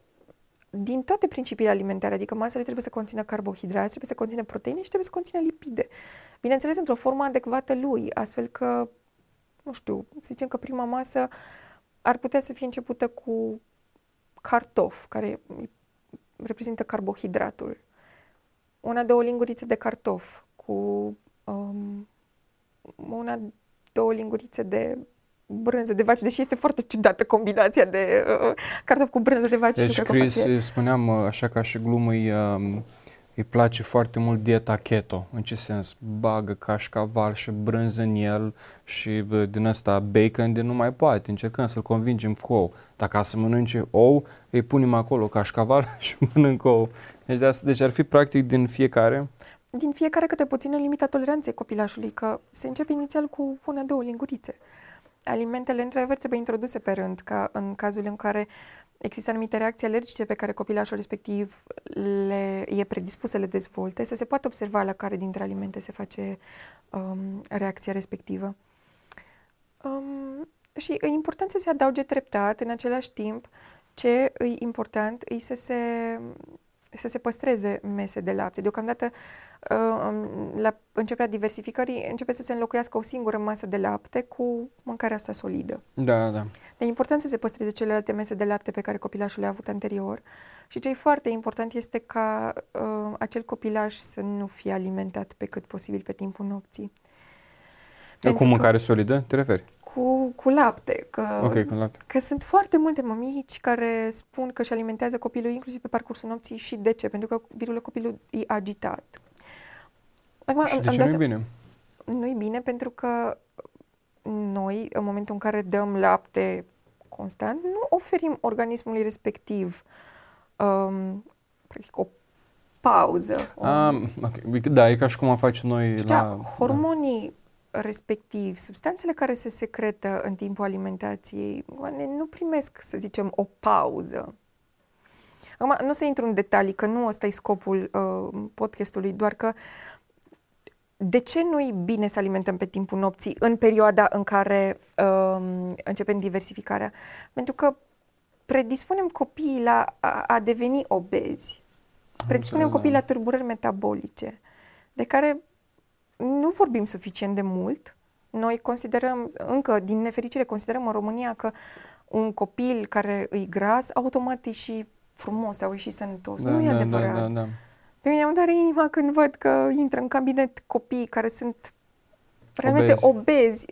din toate principiile alimentare, adică masele trebuie să conțină carbohidrați, trebuie să conțină proteine și trebuie să conțină lipide. Bineînțeles, într-o formă adecvată lui, astfel că, nu știu, să zicem că prima masă ar putea să fie începută cu cartof, care reprezintă carbohidratul. Una, două lingurițe de cartof cu um, una, două lingurițe de brânză de vaci, deși este foarte ciudată combinația de uh, cartof cu brânză de vaci. nu Deci cred că Chris, face- spuneam uh, așa ca și glumă, îi, um, îi place foarte mult dieta keto. În ce sens? Bagă cașcaval și brânză în el și bă, din ăsta bacon de nu mai poate. Încercăm să-l convingem cu ou. Dacă a să mănânce ou, îi punem acolo cașcaval și mănâncă ou. Deci, de asta, deci ar fi practic din fiecare. Din fiecare câte puțin în limita toleranței copilașului, că se începe inițial cu una, două lingurițe. Alimentele, într-adevăr, trebuie introduse pe rând, ca în cazul în care există anumite reacții alergice pe care copilașul respectiv le e predispus să le dezvolte, să se poată observa la care dintre alimente se face um, reacția respectivă. Um, și e important să se adauge treptat, în același timp, ce e important e să se, să se păstreze mese de lapte. Deocamdată, uh, la începerea diversificării, începe să se înlocuiască o singură masă de lapte cu mâncarea asta solidă. Da, da. Dar e important să se păstreze celelalte mese de lapte pe care copilașul le-a avut anterior. Și ce e foarte important este ca uh, acel copilaș să nu fie alimentat pe cât posibil pe timpul nopții. Pentru Cu că- mâncare solidă, te referi? Cu, cu lapte. Că, Ok, cu lapte. că sunt foarte multe mămici care spun că își alimentează copilul inclusiv pe parcursul nopții și de ce? Pentru că virul copilul e agitat. Acum, Și îmi- de îmi ce dau nu e se- bine? nu e bine pentru că noi, în momentul în care dăm lapte constant, nu oferim organismului respectiv um, practic o pauză. o- Um, ok. Da, e ca și cum am face noi și la... atunci, hormonii respectivi, substanțele care se secretă în timpul alimentației, oamenii nu primesc, să zicem, o pauză. Acum, nu să intru în detalii, că nu ăsta e scopul uh, podcastului, doar că de ce nu e bine să alimentăm pe timpul nopții în perioada în care uh, începem diversificarea? Pentru că predispunem copiii la a, a deveni obezi. Predispunem înțeles, copiii da. la tulburări metabolice, de care nu vorbim suficient de mult. Noi considerăm, încă din nefericire, considerăm în România că un copil care îi gras, automat e și frumos sau e și sănătos. Da, nu e da, adevărat. Da, da, da. Pe mine îmi doare inima când văd că intră în cabinet copii care sunt realmente Obezi. obezi,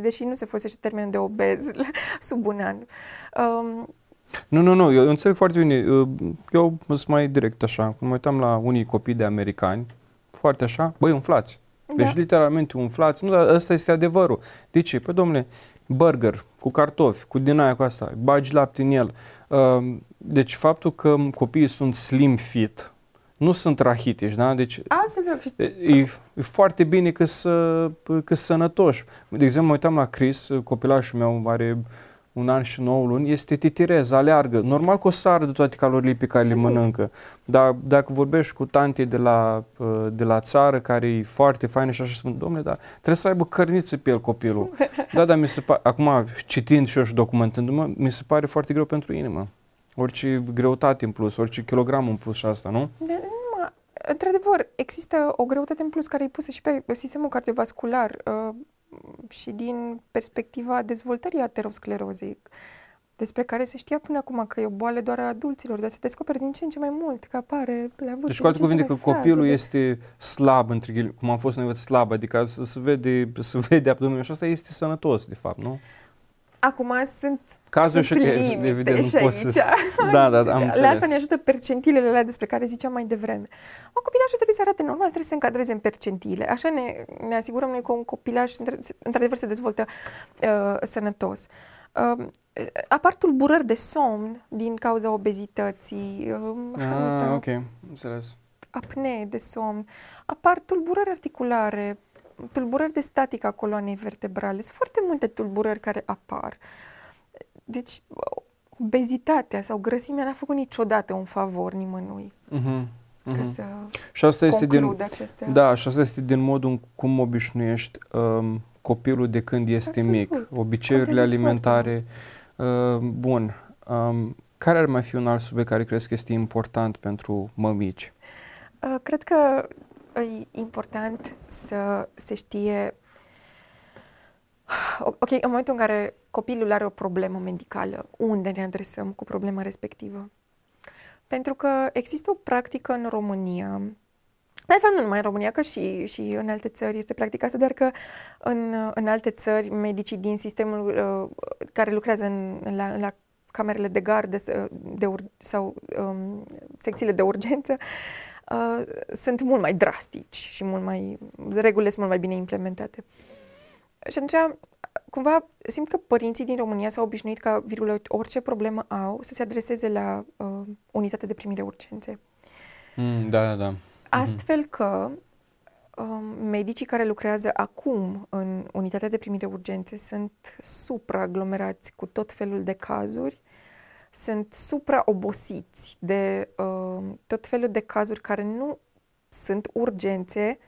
deși nu se folosește termenul de obez sub un an. Um, Nu, nu, nu, eu înțeleg foarte bine. Uh, Eu sunt mai direct așa. Când mă uitam la unii copii de americani, foarte așa, băi, umflați. Da. Deci literalmente umflați. Nu, dar ăsta este adevărul. De ce? Păi domnule, burger cu cartofi, cu din aia cu asta, bagi lapte în el. Uh, deci faptul că copiii sunt slim fit, nu sunt rahitici, da? Deci Absolut. e, e foarte bine că să că sănătoși. De exemplu, mă uitam la Chris, copilașul meu are un an și 9 luni, este titirez, aleargă. Normal că o să de toate calorile pe care Sigur. le mănâncă. Dar dacă vorbești cu tante de la, de la țară, care e foarte faină și așa spun, domnule, dar trebuie să aibă cărniță pe el copilul. da, dar mi se pare, acum citind și eu și documentându-mă, mi se pare foarte greu pentru inimă. Orice greutate în plus, orice kilogram în plus și asta, nu? De, într-adevăr, există o greutate în plus care e pusă și pe sistemul cardiovascular uh, și din perspectiva dezvoltării aterosclerozei, despre care se știa până acum că e o boală doar a adulților, dar se descoperă din ce în ce mai mult, că apare la vârstă. Deci, cu alte cuvinte, că copilul este slab, între cum am fost noi slab, adică să se vede, să vede abdomenul și asta este sănătos, de fapt, nu? Acum sunt, Cazul sunt și limite evident, și aici. Să... Da, da, am La asta ne ajută percentilele alea despre care ziceam mai devreme. Un copilaș trebuie să arate normal, trebuie să se încadreze în percentile. Așa ne, ne asigurăm noi că un copilaș într-adevăr se dezvoltă uh, sănătos. Uh, apar tulburări de somn din cauza obezității. Uh, ah, ok, înțeles. Apnee de somn. Apar tulburări articulare, tulburări de statică a coloanei vertebrale. Sunt foarte multe tulburări care apar. Deci, obezitatea sau grăsimea n-a făcut niciodată un favor nimănui. Uh-huh. Uh-huh. să și asta este din, acestea. Da, și asta este din modul cum obișnuiești um, copilul de când este Absolut. mic. Obiceiurile alimentare. Uh, bun. Um, care ar mai fi un alt subiect care crezi că este important pentru mămici? Uh, cred că e important să se știe Ok, în momentul în care copilul are o problemă medicală, unde ne adresăm cu problema respectivă? Pentru că există o practică în România, de fapt nu numai în România, că și, și în alte țări este practica asta, doar că în, în alte țări medicii din sistemul uh, care lucrează în, la, la camerele de gardă de, de ur, sau um, secțiile de urgență uh, sunt mult mai drastici și mult mai, regulile sunt mult mai bine implementate. Și atunci, cumva, simt că părinții din România s-au obișnuit ca, virgulă, orice problemă au, să se adreseze la uh, unitatea de primire urgențe. Mm, da, da, da. Mhm. Astfel că um, medicii care lucrează acum în unitatea de primire urgențe sunt supraaglomerați cu tot felul de cazuri sunt supraobosiți de uh, tot felul de cazuri care nu sunt urgențe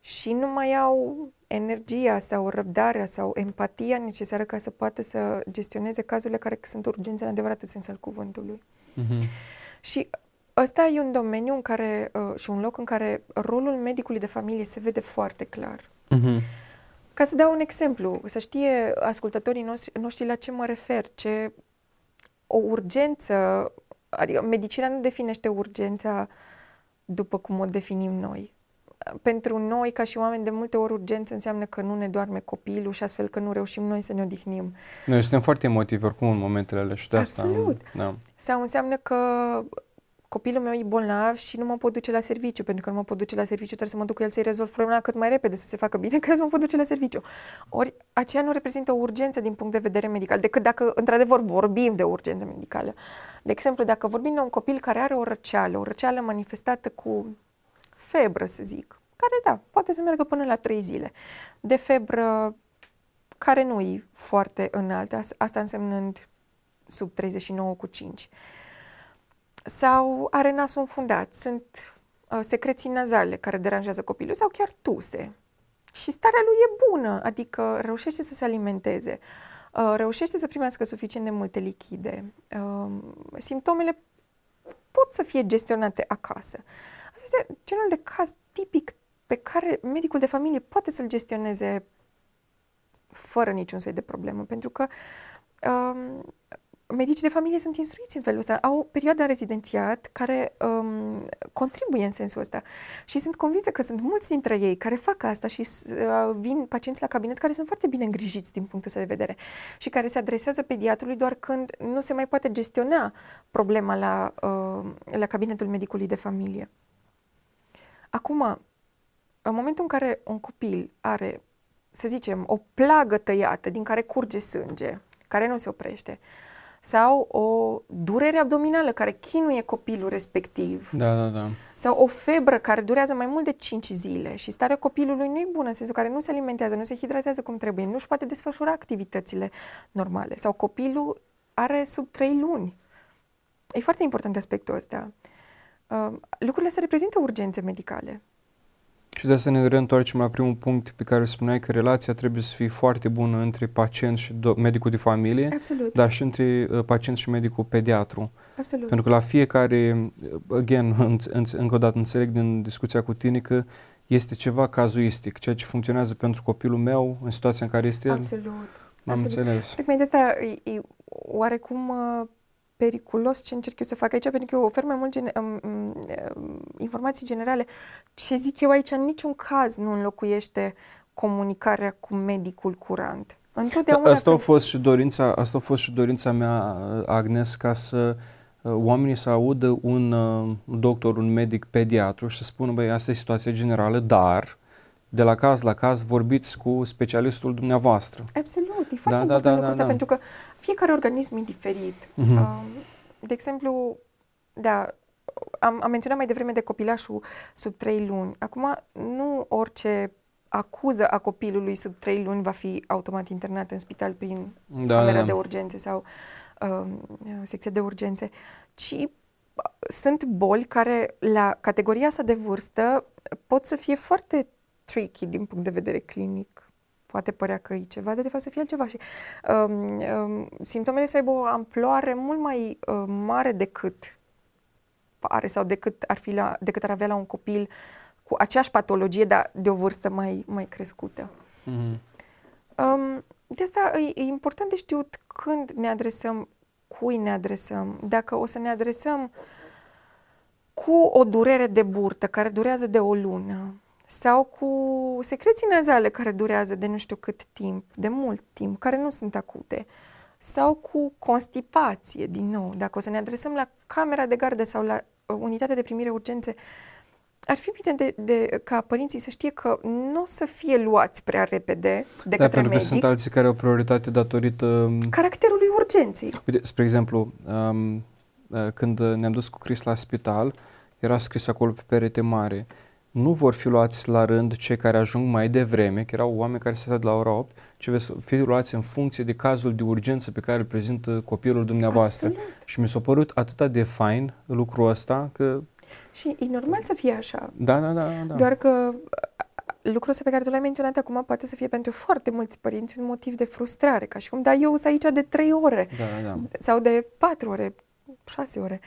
și nu mai au energia sau răbdarea sau empatia necesară ca să poată să gestioneze cazurile care sunt urgențe în adevăratul sens al cuvântului. Uh-huh. Și ăsta e un domeniu în care, uh, și un loc în care rolul medicului de familie se vede foarte clar. Uh-huh. Ca să dau un exemplu, să știe ascultătorii noștri, noștri la ce mă refer, ce o urgență, adică medicina nu definește urgența după cum o definim noi. Pentru noi, ca și oameni, de multe ori urgență înseamnă că nu ne doarme copilul și astfel că nu reușim noi să ne odihnim. Noi suntem foarte emotivi oricum în momentele alea și de asta. Absolut. Da. Sau înseamnă că copilul meu e bolnav și nu mă pot duce la serviciu, pentru că nu mă pot duce la serviciu, trebuie să mă duc cu el să-i rezolv problema cât mai repede, să se facă bine, ca să mă pot duce la serviciu. Ori aceea nu reprezintă o urgență din punct de vedere medical, decât dacă într-adevăr vorbim de urgență medicală. De exemplu, dacă vorbim de un copil care are o răceală, o răceală manifestată cu febră, să zic, care, da, poate să meargă până la trei zile, de febră care nu e foarte înaltă, asta însemnând sub 39 cu 5 sau are nasul înfundat, sunt uh, secreții nazale care deranjează copilul sau chiar tuse. Și starea lui e bună, adică reușește să se alimenteze, uh, reușește să primească suficient de multe lichide. Uh, simptomele pot să fie gestionate acasă. Asta este genul de caz tipic pe care medicul de familie poate să-l gestioneze fără niciun soi de problemă, pentru că um, medicii de familie sunt instruiți în felul ăsta, au o perioadă în rezidențiat care um, contribuie în sensul ăsta și sunt convinsă că sunt mulți dintre ei care fac asta și uh, vin pacienți la cabinet care sunt foarte bine îngrijiți din punctul ăsta de vedere și care se adresează pediatrului doar când nu se mai poate gestiona problema la, uh, la cabinetul medicului de familie. Acum, în momentul în care un copil are, să zicem, o plagă tăiată din care curge sânge, care nu se oprește, sau o durere abdominală care chinuie copilul respectiv, Da, da, da. sau o febră care durează mai mult de 5 zile și starea copilului nu e bună, în sensul care nu se alimentează, nu se hidratează cum trebuie, nu își poate desfășura activitățile normale, sau copilul are sub 3 luni. E foarte important aspectul ăsta. Uh, lucrurile astea reprezintă urgențe medicale. Și de asta ne reîntoarcem la primul punct pe care spuneai că relația trebuie să fie foarte bună între pacient și do- medicul de familie, Absolut, dar și între uh, pacient și medicul pediatru. absolut. Pentru că la fiecare, uh, again, înț- înț- încă o dată înțeleg din discuția cu tine că este ceva cazuistic, ceea ce funcționează pentru copilul meu în situația în care este el. Absolut. M-am absolut. înțeles. Tocmai de asta e, e oarecum uh, periculos ce încerc eu să fac aici, pentru că eu ofer mai mult gene- um, um, um, informații generale. Ce zic eu aici, în niciun caz nu înlocuiește comunicarea cu medicul curant. Întotdeauna Asta a când- fost și dorința, asta a fost și dorința mea, uh, Agnes, ca să uh, oamenii să audă un uh, doctor, un medic pediatru și să spună, băi, asta e situația generală, dar de la caz la caz vorbiți cu specialistul dumneavoastră. Absolut, e foarte Da, da, important da, lucrul da, ăsta, da. pentru că fiecare organism e diferit. Mhm. Um, de exemplu, da, am, am menționat mai devreme de copilașul sub 3 luni. Acum, nu orice acuză a copilului sub 3 luni va fi automat internat în spital prin Da, camera da, de da. urgențe sau um, secție de urgențe, ci uh, sunt boli care la categoria asta de vârstă pot să fie foarte tricky din punct de vedere clinic. Poate părea că e ceva, dar de fapt să fie altceva și um, um, simptomele să aibă o amploare mult mai uh, mare decât pare sau decât ar, fi la, decât ar avea la un copil cu aceeași patologie, dar de o vârstă mai, mai crescută. Mhm. Um, de asta e, e important de știut când ne adresăm, cui ne adresăm. Dacă o să ne adresăm cu o durere de burtă care durează de o lună sau cu secreții nazale care durează de nu știu cât timp, de mult timp, care nu sunt acute, sau cu constipație, din nou, dacă o să ne adresăm la camera de gardă sau la uh, unitatea de primire urgențe, ar fi bine de, de, ca părinții să știe că nu o să fie luați prea repede de Da, către pentru că medic. sunt alții care au prioritate datorită um, caracterului urgenței. Uite, spre exemplu, um, uh, când ne-am dus cu Chris la spital, era scris acolo pe perete mare, nu vor fi luați la rând cei care ajung mai devreme, că erau oameni care se de la ora 8, ci veți fi luați în funcție de cazul de urgență pe care îl prezintă copilul dumneavoastră. Absolut. Și mi s-a părut atât de fain lucrul ăsta că, Și e normal să fie așa. da, da, da, da. Doar că uh, lucrul ăsta pe care tu l-ai menționat acum poate să fie pentru foarte mulți părinți un motiv de frustrare, ca și cum, da, eu sunt aici de trei ore Da, da, da. sau de patru ore, șase ore.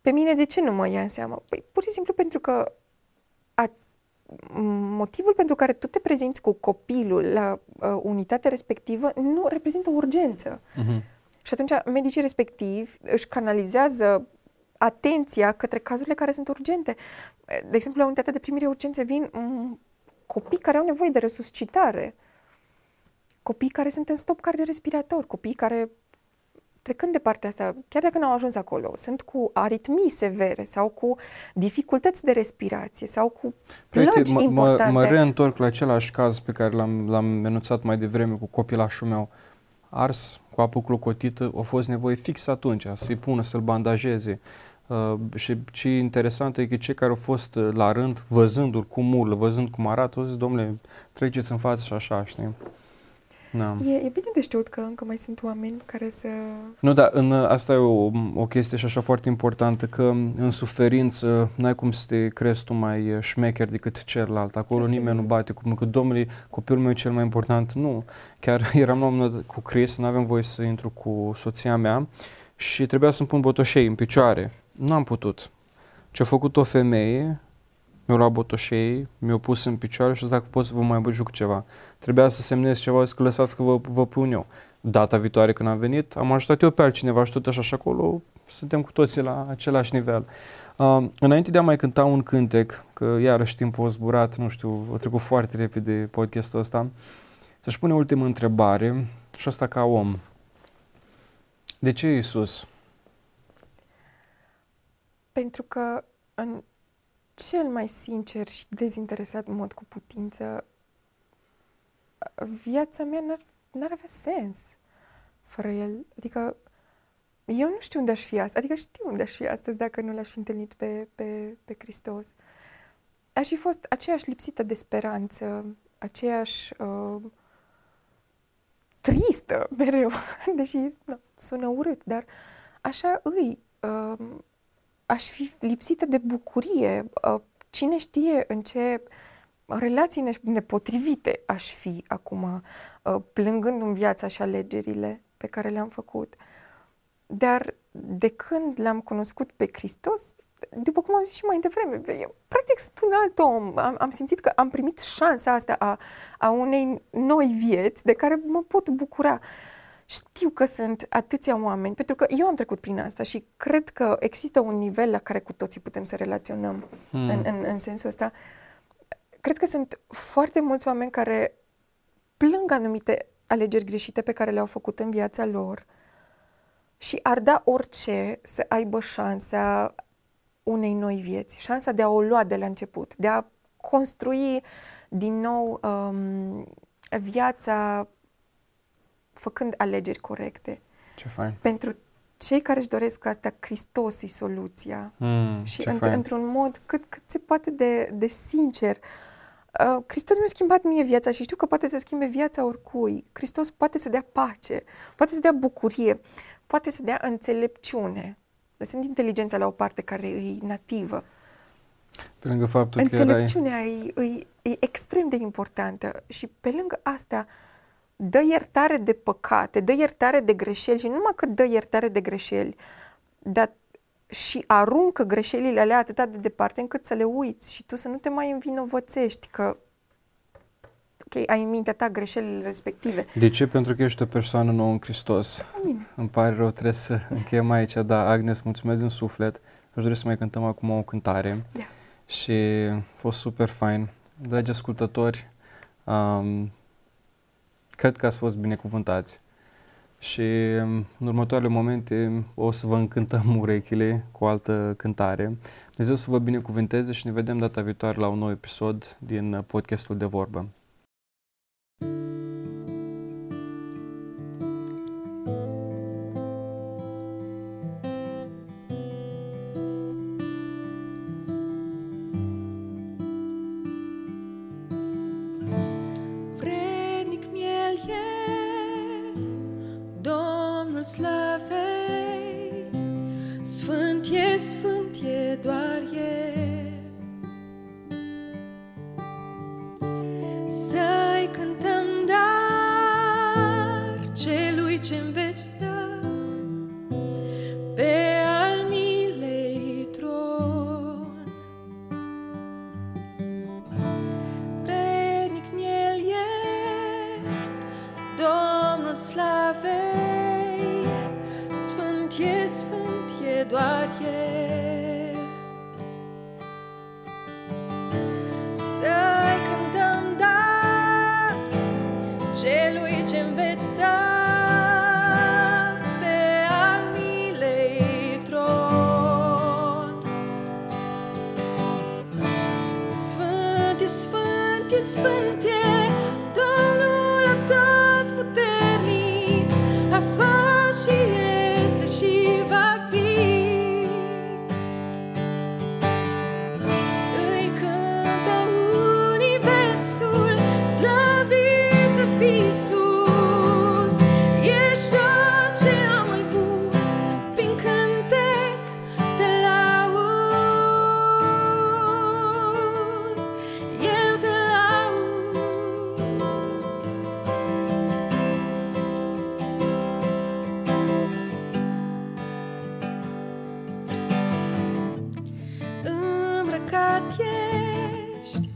Pe mine de ce nu mă ia în seamă? Păi pur și simplu pentru că a, motivul pentru care tu te prezinți cu copilul la uh, unitatea respectivă nu reprezintă o urgență. Mhm. Și atunci medicii respectivi își canalizează atenția către cazurile care sunt urgente. De exemplu, la unitatea de primire urgențe vin m, copii care au nevoie de resuscitare, copii care sunt în stop cardiorespirator, copii care, trecând de partea asta, chiar dacă n-au ajuns acolo, sunt cu aritmii severe sau cu dificultăți de respirație sau cu Păi, uite, plăci mă, mă, importante. mă reîntorc la același caz pe care l-am, l-am menunțat mai devreme cu copilașul meu. Ars cu apă clocotită, a fost nevoie fix atunci să-i pună, să-l bandajeze. Uh, și ce e interesant e că cei care au fost uh, la rând, văzându-l cum urlă, văzând cum arată, au zis, domnule, treceți în față și așa, știi? Da. E, e bine de știut că încă mai sunt oameni care să... Nu, dar în, asta e o, o chestie și așa foarte importantă, că în suferință n-ai cum să te crezi tu mai eh, șmecher decât celălalt. Acolo Absolut. nimeni nu bate cum că, domnule, copilul meu e cel mai important. Nu. Chiar eram la un moment dat cu Chris, nu aveam voie să intru cu soția mea și trebuia să-mi pun botoșei în picioare. Nu am putut. Ce-a făcut o femeie, mi-a luat botoșei, mi-a pus în picioare și a zis dacă pot să vă mai juc ceva. Trebuia să semnez ceva, zic că lăsați că vă, vă pun eu. Data viitoare când am venit, am ajutat eu pe altcineva și tot așa și acolo suntem cu toții la același nivel. Uh, înainte de a mai cânta un cântec, că iarăși timpul a zburat, nu știu, a trecut foarte repede podcastul ăsta, să-și pune ultima întrebare și asta ca om. De ce Iisus? Pentru că în cel mai sincer și dezinteresat mod cu putință, viața mea n-ar, n-ar avea sens fără el. Adică eu nu știu unde aș fi astăzi, adică știu unde aș fi astăzi dacă nu l-aș fi întâlnit pe, pe, pe Hristos. Aș fi fost aceeași lipsită de speranță, aceeași uh, tristă mereu, deși da, sună urât, dar așa îi. Uh, aș fi lipsită de bucurie. Uh, cine știe în ce relații nepotrivite aș fi acum, uh, plângând în viața și alegerile pe care le-am făcut. Dar de când l-am cunoscut pe Hristos, după cum am zis și mai devreme, eu practic sunt un alt om. Am, am simțit că am primit șansa asta a, a unei noi vieți de care mă pot bucura. Știu că sunt atâția oameni, pentru că eu am trecut prin asta și cred că există un nivel la care cu toții putem să relaționăm hmm. în, în, în sensul ăsta. Cred că sunt foarte mulți oameni care plâng anumite alegeri greșite pe care le-au făcut în viața lor și ar da orice să aibă șansa unei noi vieți, șansa de a o lua de la început, de a construi din nou um, viața făcând alegeri corecte. Ce fain. Pentru cei care își doresc asta, Hristos e soluția. Mm, și într- într-un mod cât, cât se poate de, de sincer. Uh, Hristos mi-a schimbat mie viața și știu că poate să schimbe viața oricui. Hristos poate să dea pace, poate să dea bucurie, poate să dea înțelepciune lăsând inteligența la o parte care e nativă. Pe lângă faptul Înțelepciunea că erai... e, e, e extrem de importantă și pe lângă asta dă iertare de păcate, dă iertare de greșeli și nu numai că dă iertare de greșeli, dar și aruncă greșelile alea atât de departe încât să le uiți și tu să nu te mai învinovățești că ok, ai în mintea ta greșelile respective. De ce? Pentru că ești o persoană nouă în Hristos. Amin. Îmi pare rău, trebuie să încheiem aici, da, Agnes, mulțumesc din suflet. Aș dori să mai cântăm acum o cântare. Yeah. Și a fost super fain. Dragi ascultători, um, cred că ați fost binecuvântați. Și um, în următoarele momente o să vă încântăm urechile cu o altă cântare. Dumnezeu să vă binecuvânteze și ne vedem data viitoare la un nou episod din podcastul de vorbă. este Slavey. zatieść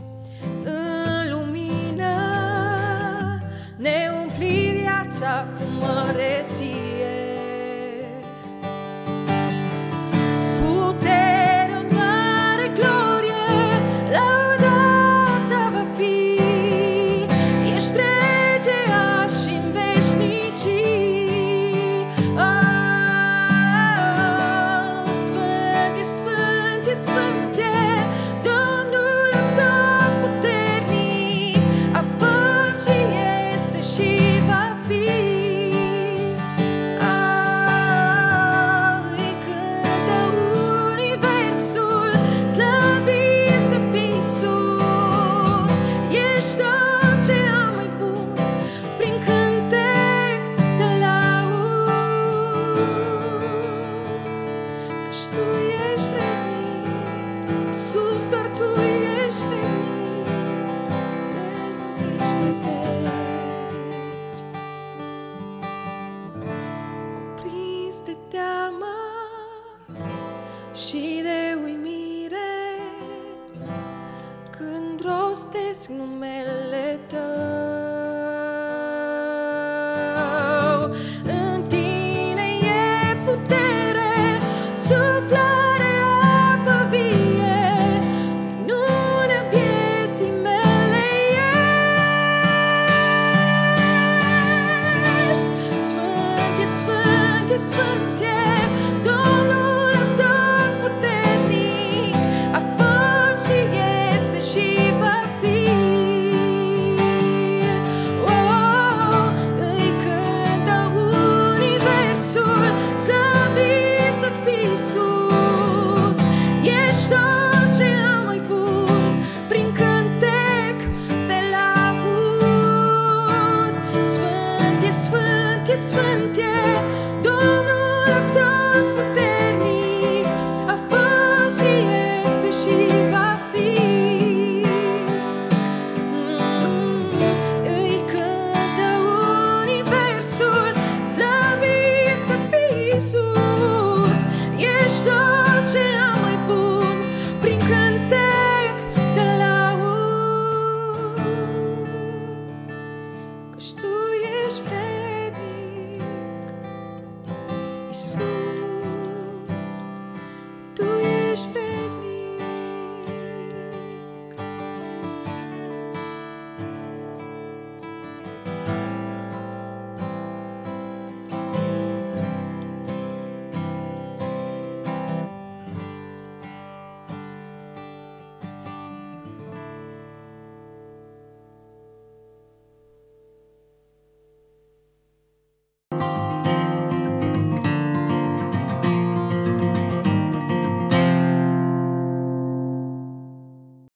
sfânt e,